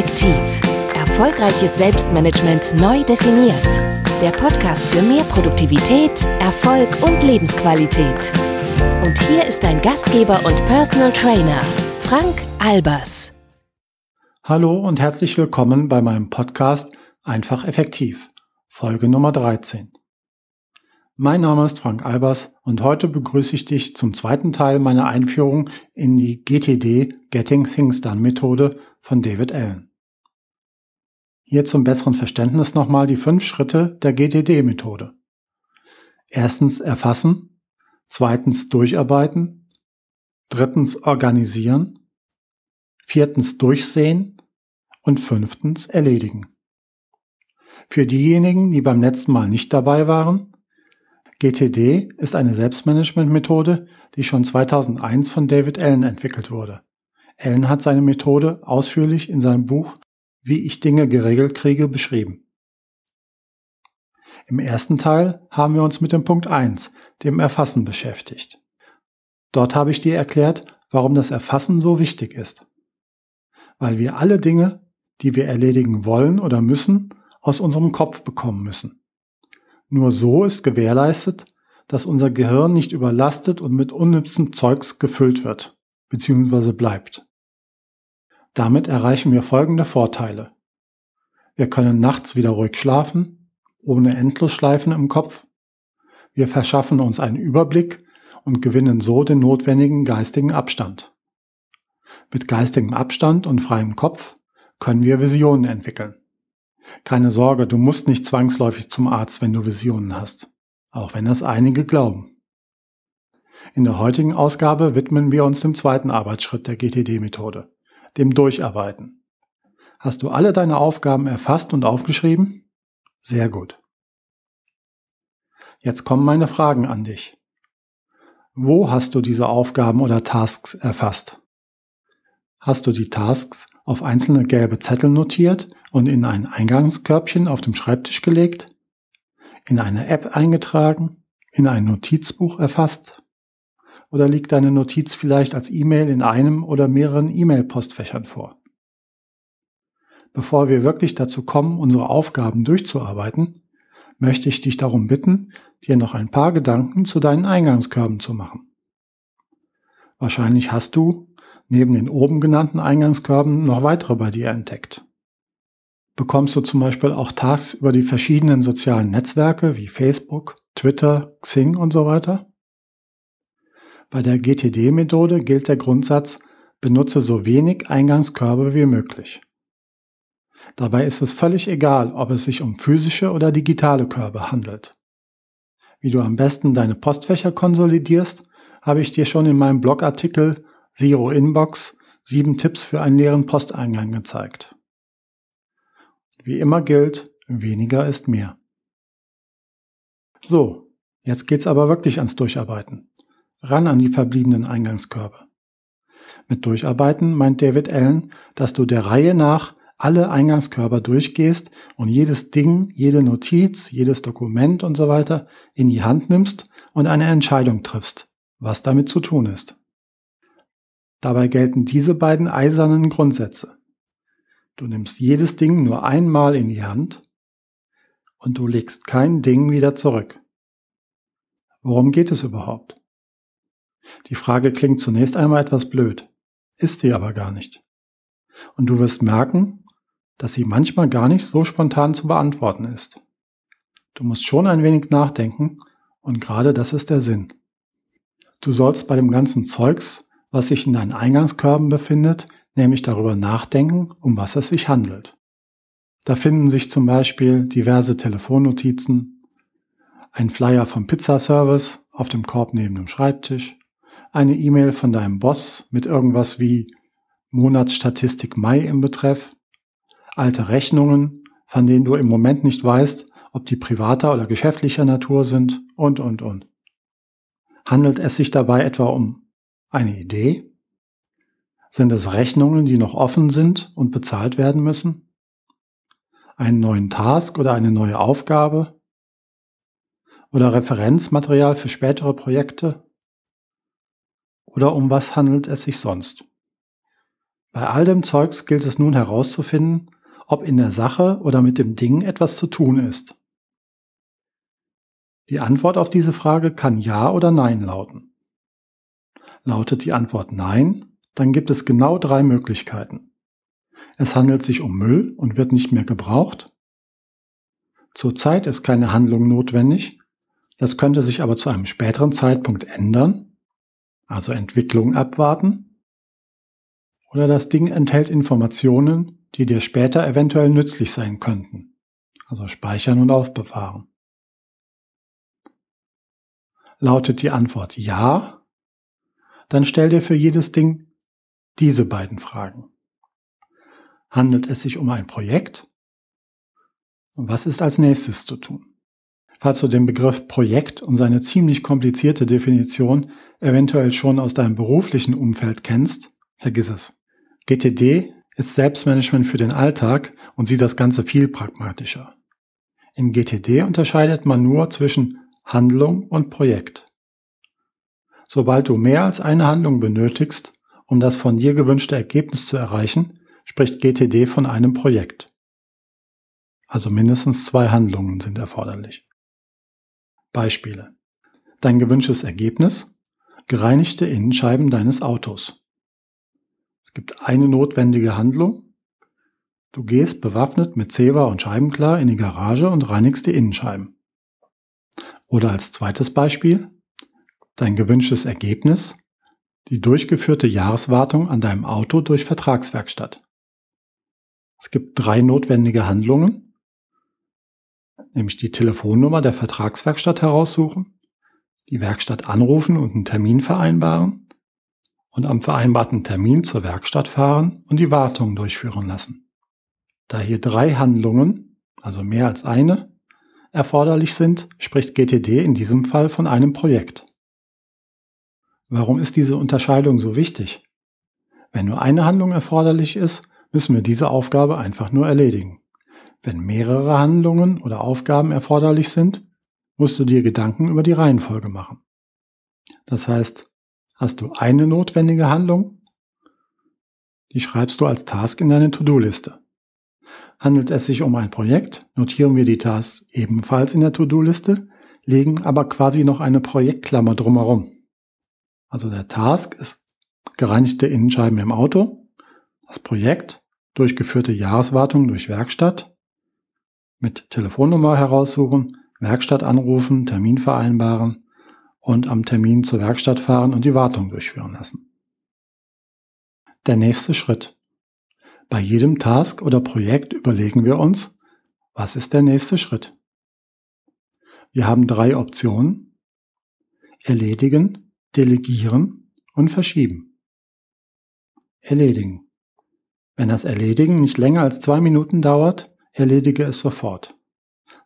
Effektiv. Erfolgreiches Selbstmanagement neu definiert. Der Podcast für mehr Produktivität, Erfolg und Lebensqualität. Und hier ist dein Gastgeber und Personal Trainer, Frank Albers. Hallo und herzlich willkommen bei meinem Podcast Einfach Effektiv, Folge Nummer 13. Mein Name ist Frank Albers und heute begrüße ich dich zum zweiten Teil meiner Einführung in die GTD Getting Things Done Methode von David Allen. Hier zum besseren Verständnis nochmal die fünf Schritte der GTD Methode. Erstens erfassen, zweitens durcharbeiten, drittens organisieren, viertens durchsehen und fünftens erledigen. Für diejenigen, die beim letzten Mal nicht dabei waren, GTD ist eine Selbstmanagement-Methode, die schon 2001 von David Allen entwickelt wurde. Allen hat seine Methode ausführlich in seinem Buch Wie ich Dinge geregelt kriege beschrieben. Im ersten Teil haben wir uns mit dem Punkt 1, dem Erfassen, beschäftigt. Dort habe ich dir erklärt, warum das Erfassen so wichtig ist. Weil wir alle Dinge, die wir erledigen wollen oder müssen, aus unserem Kopf bekommen müssen. Nur so ist gewährleistet, dass unser Gehirn nicht überlastet und mit unnützem Zeugs gefüllt wird bzw. bleibt. Damit erreichen wir folgende Vorteile. Wir können nachts wieder ruhig schlafen, ohne Endlosschleifen im Kopf. Wir verschaffen uns einen Überblick und gewinnen so den notwendigen geistigen Abstand. Mit geistigem Abstand und freiem Kopf können wir Visionen entwickeln. Keine Sorge, du musst nicht zwangsläufig zum Arzt, wenn du Visionen hast, auch wenn das einige glauben. In der heutigen Ausgabe widmen wir uns dem zweiten Arbeitsschritt der GTD-Methode, dem Durcharbeiten. Hast du alle deine Aufgaben erfasst und aufgeschrieben? Sehr gut. Jetzt kommen meine Fragen an dich. Wo hast du diese Aufgaben oder Tasks erfasst? Hast du die Tasks auf einzelne gelbe Zettel notiert und in ein Eingangskörbchen auf dem Schreibtisch gelegt, in eine App eingetragen, in ein Notizbuch erfasst? Oder liegt deine Notiz vielleicht als E-Mail in einem oder mehreren E-Mail-Postfächern vor? Bevor wir wirklich dazu kommen, unsere Aufgaben durchzuarbeiten, möchte ich dich darum bitten, dir noch ein paar Gedanken zu deinen Eingangskörben zu machen. Wahrscheinlich hast du, neben den oben genannten Eingangskörben, noch weitere bei dir entdeckt bekommst du zum Beispiel auch Tasks über die verschiedenen sozialen Netzwerke wie Facebook, Twitter, Xing und so weiter. Bei der GTD-Methode gilt der Grundsatz, benutze so wenig Eingangskörbe wie möglich. Dabei ist es völlig egal, ob es sich um physische oder digitale Körbe handelt. Wie du am besten deine Postfächer konsolidierst, habe ich dir schon in meinem Blogartikel Zero Inbox sieben Tipps für einen leeren Posteingang gezeigt. Wie immer gilt, weniger ist mehr. So, jetzt geht's aber wirklich ans Durcharbeiten. Ran an die verbliebenen Eingangskörbe. Mit Durcharbeiten meint David Allen, dass du der Reihe nach alle Eingangskörper durchgehst und jedes Ding, jede Notiz, jedes Dokument und so weiter in die Hand nimmst und eine Entscheidung triffst, was damit zu tun ist. Dabei gelten diese beiden eisernen Grundsätze. Du nimmst jedes Ding nur einmal in die Hand und du legst kein Ding wieder zurück. Worum geht es überhaupt? Die Frage klingt zunächst einmal etwas blöd, ist sie aber gar nicht. Und du wirst merken, dass sie manchmal gar nicht so spontan zu beantworten ist. Du musst schon ein wenig nachdenken und gerade das ist der Sinn. Du sollst bei dem ganzen Zeugs, was sich in deinen Eingangskörben befindet, nämlich darüber nachdenken, um was es sich handelt. Da finden sich zum Beispiel diverse Telefonnotizen, ein Flyer vom Pizzaservice auf dem Korb neben dem Schreibtisch, eine E-Mail von deinem Boss mit irgendwas wie Monatsstatistik Mai im Betreff, alte Rechnungen, von denen du im Moment nicht weißt, ob die privater oder geschäftlicher Natur sind und, und, und. Handelt es sich dabei etwa um eine Idee, sind es Rechnungen, die noch offen sind und bezahlt werden müssen? Einen neuen Task oder eine neue Aufgabe? Oder Referenzmaterial für spätere Projekte? Oder um was handelt es sich sonst? Bei all dem Zeugs gilt es nun herauszufinden, ob in der Sache oder mit dem Ding etwas zu tun ist. Die Antwort auf diese Frage kann Ja oder Nein lauten. Lautet die Antwort Nein, dann gibt es genau drei Möglichkeiten. Es handelt sich um Müll und wird nicht mehr gebraucht. Zurzeit ist keine Handlung notwendig, das könnte sich aber zu einem späteren Zeitpunkt ändern, also Entwicklung abwarten. Oder das Ding enthält Informationen, die dir später eventuell nützlich sein könnten. Also speichern und aufbewahren. Lautet die Antwort Ja, dann stell dir für jedes Ding diese beiden Fragen. Handelt es sich um ein Projekt? Was ist als nächstes zu tun? Falls du den Begriff Projekt und seine ziemlich komplizierte Definition eventuell schon aus deinem beruflichen Umfeld kennst, vergiss es. GTD ist Selbstmanagement für den Alltag und sieht das Ganze viel pragmatischer. In GTD unterscheidet man nur zwischen Handlung und Projekt. Sobald du mehr als eine Handlung benötigst, um das von dir gewünschte Ergebnis zu erreichen, spricht GTD von einem Projekt. Also mindestens zwei Handlungen sind erforderlich. Beispiele. Dein gewünschtes Ergebnis? Gereinigte Innenscheiben deines Autos. Es gibt eine notwendige Handlung. Du gehst bewaffnet mit Zewa und Scheibenklar in die Garage und reinigst die Innenscheiben. Oder als zweites Beispiel, dein gewünschtes Ergebnis, die durchgeführte Jahreswartung an deinem Auto durch Vertragswerkstatt. Es gibt drei notwendige Handlungen, nämlich die Telefonnummer der Vertragswerkstatt heraussuchen, die Werkstatt anrufen und einen Termin vereinbaren und am vereinbarten Termin zur Werkstatt fahren und die Wartung durchführen lassen. Da hier drei Handlungen, also mehr als eine, erforderlich sind, spricht GTD in diesem Fall von einem Projekt. Warum ist diese Unterscheidung so wichtig? Wenn nur eine Handlung erforderlich ist, müssen wir diese Aufgabe einfach nur erledigen. Wenn mehrere Handlungen oder Aufgaben erforderlich sind, musst du dir Gedanken über die Reihenfolge machen. Das heißt, hast du eine notwendige Handlung, die schreibst du als Task in deine To-Do-Liste. Handelt es sich um ein Projekt, notieren wir die Tasks ebenfalls in der To-Do-Liste, legen aber quasi noch eine Projektklammer drumherum. Also der Task ist gereinigte Innenscheiben im Auto, das Projekt durchgeführte Jahreswartung durch Werkstatt, mit Telefonnummer heraussuchen, Werkstatt anrufen, Termin vereinbaren, und am Termin zur Werkstatt fahren und die Wartung durchführen lassen. Der nächste Schritt. Bei jedem Task oder Projekt überlegen wir uns, was ist der nächste Schritt? Wir haben drei Optionen. Erledigen, delegieren und verschieben. Erledigen. Wenn das Erledigen nicht länger als zwei Minuten dauert, erledige es sofort.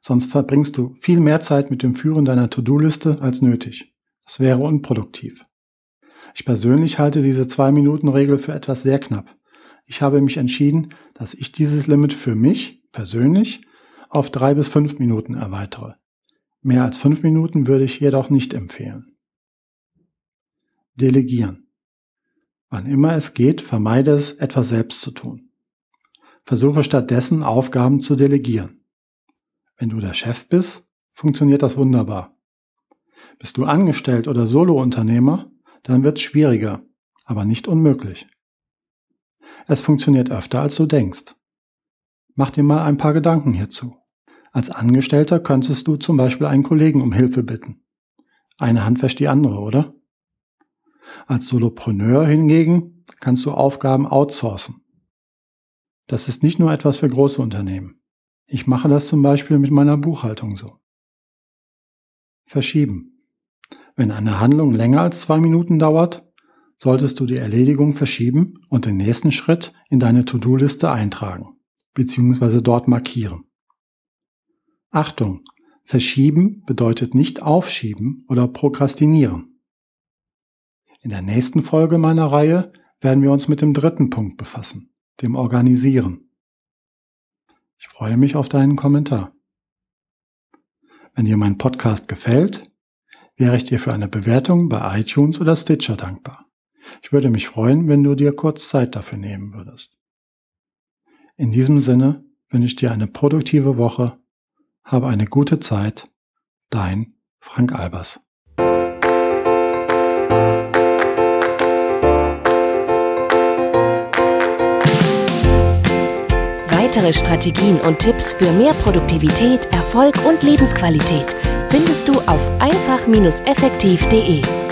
Sonst verbringst du viel mehr Zeit mit dem Führen deiner To-Do-Liste als nötig. Das wäre unproduktiv. Ich persönlich halte diese Zwei-Minuten-Regel für etwas sehr knapp. Ich habe mich entschieden, dass ich dieses Limit für mich persönlich auf drei bis fünf Minuten erweitere. Mehr als fünf Minuten würde ich jedoch nicht empfehlen. Delegieren. Wann immer es geht, vermeide es, etwas selbst zu tun. Versuche stattdessen Aufgaben zu delegieren. Wenn du der Chef bist, funktioniert das wunderbar. Bist du angestellt oder Solounternehmer, dann wird es schwieriger, aber nicht unmöglich. Es funktioniert öfter, als du denkst. Mach dir mal ein paar Gedanken hierzu. Als Angestellter könntest du zum Beispiel einen Kollegen um Hilfe bitten. Eine Hand wäscht die andere, oder? Als Solopreneur hingegen kannst du Aufgaben outsourcen. Das ist nicht nur etwas für große Unternehmen. Ich mache das zum Beispiel mit meiner Buchhaltung so. Verschieben. Wenn eine Handlung länger als zwei Minuten dauert, solltest du die Erledigung verschieben und den nächsten Schritt in deine To-Do-Liste eintragen bzw. dort markieren. Achtung, verschieben bedeutet nicht aufschieben oder prokrastinieren. In der nächsten Folge meiner Reihe werden wir uns mit dem dritten Punkt befassen, dem Organisieren. Ich freue mich auf deinen Kommentar. Wenn dir mein Podcast gefällt, wäre ich dir für eine Bewertung bei iTunes oder Stitcher dankbar. Ich würde mich freuen, wenn du dir kurz Zeit dafür nehmen würdest. In diesem Sinne wünsche ich dir eine produktive Woche. Habe eine gute Zeit. Dein Frank Albers. Weitere Strategien und Tipps für mehr Produktivität, Erfolg und Lebensqualität findest du auf einfach-effektiv.de.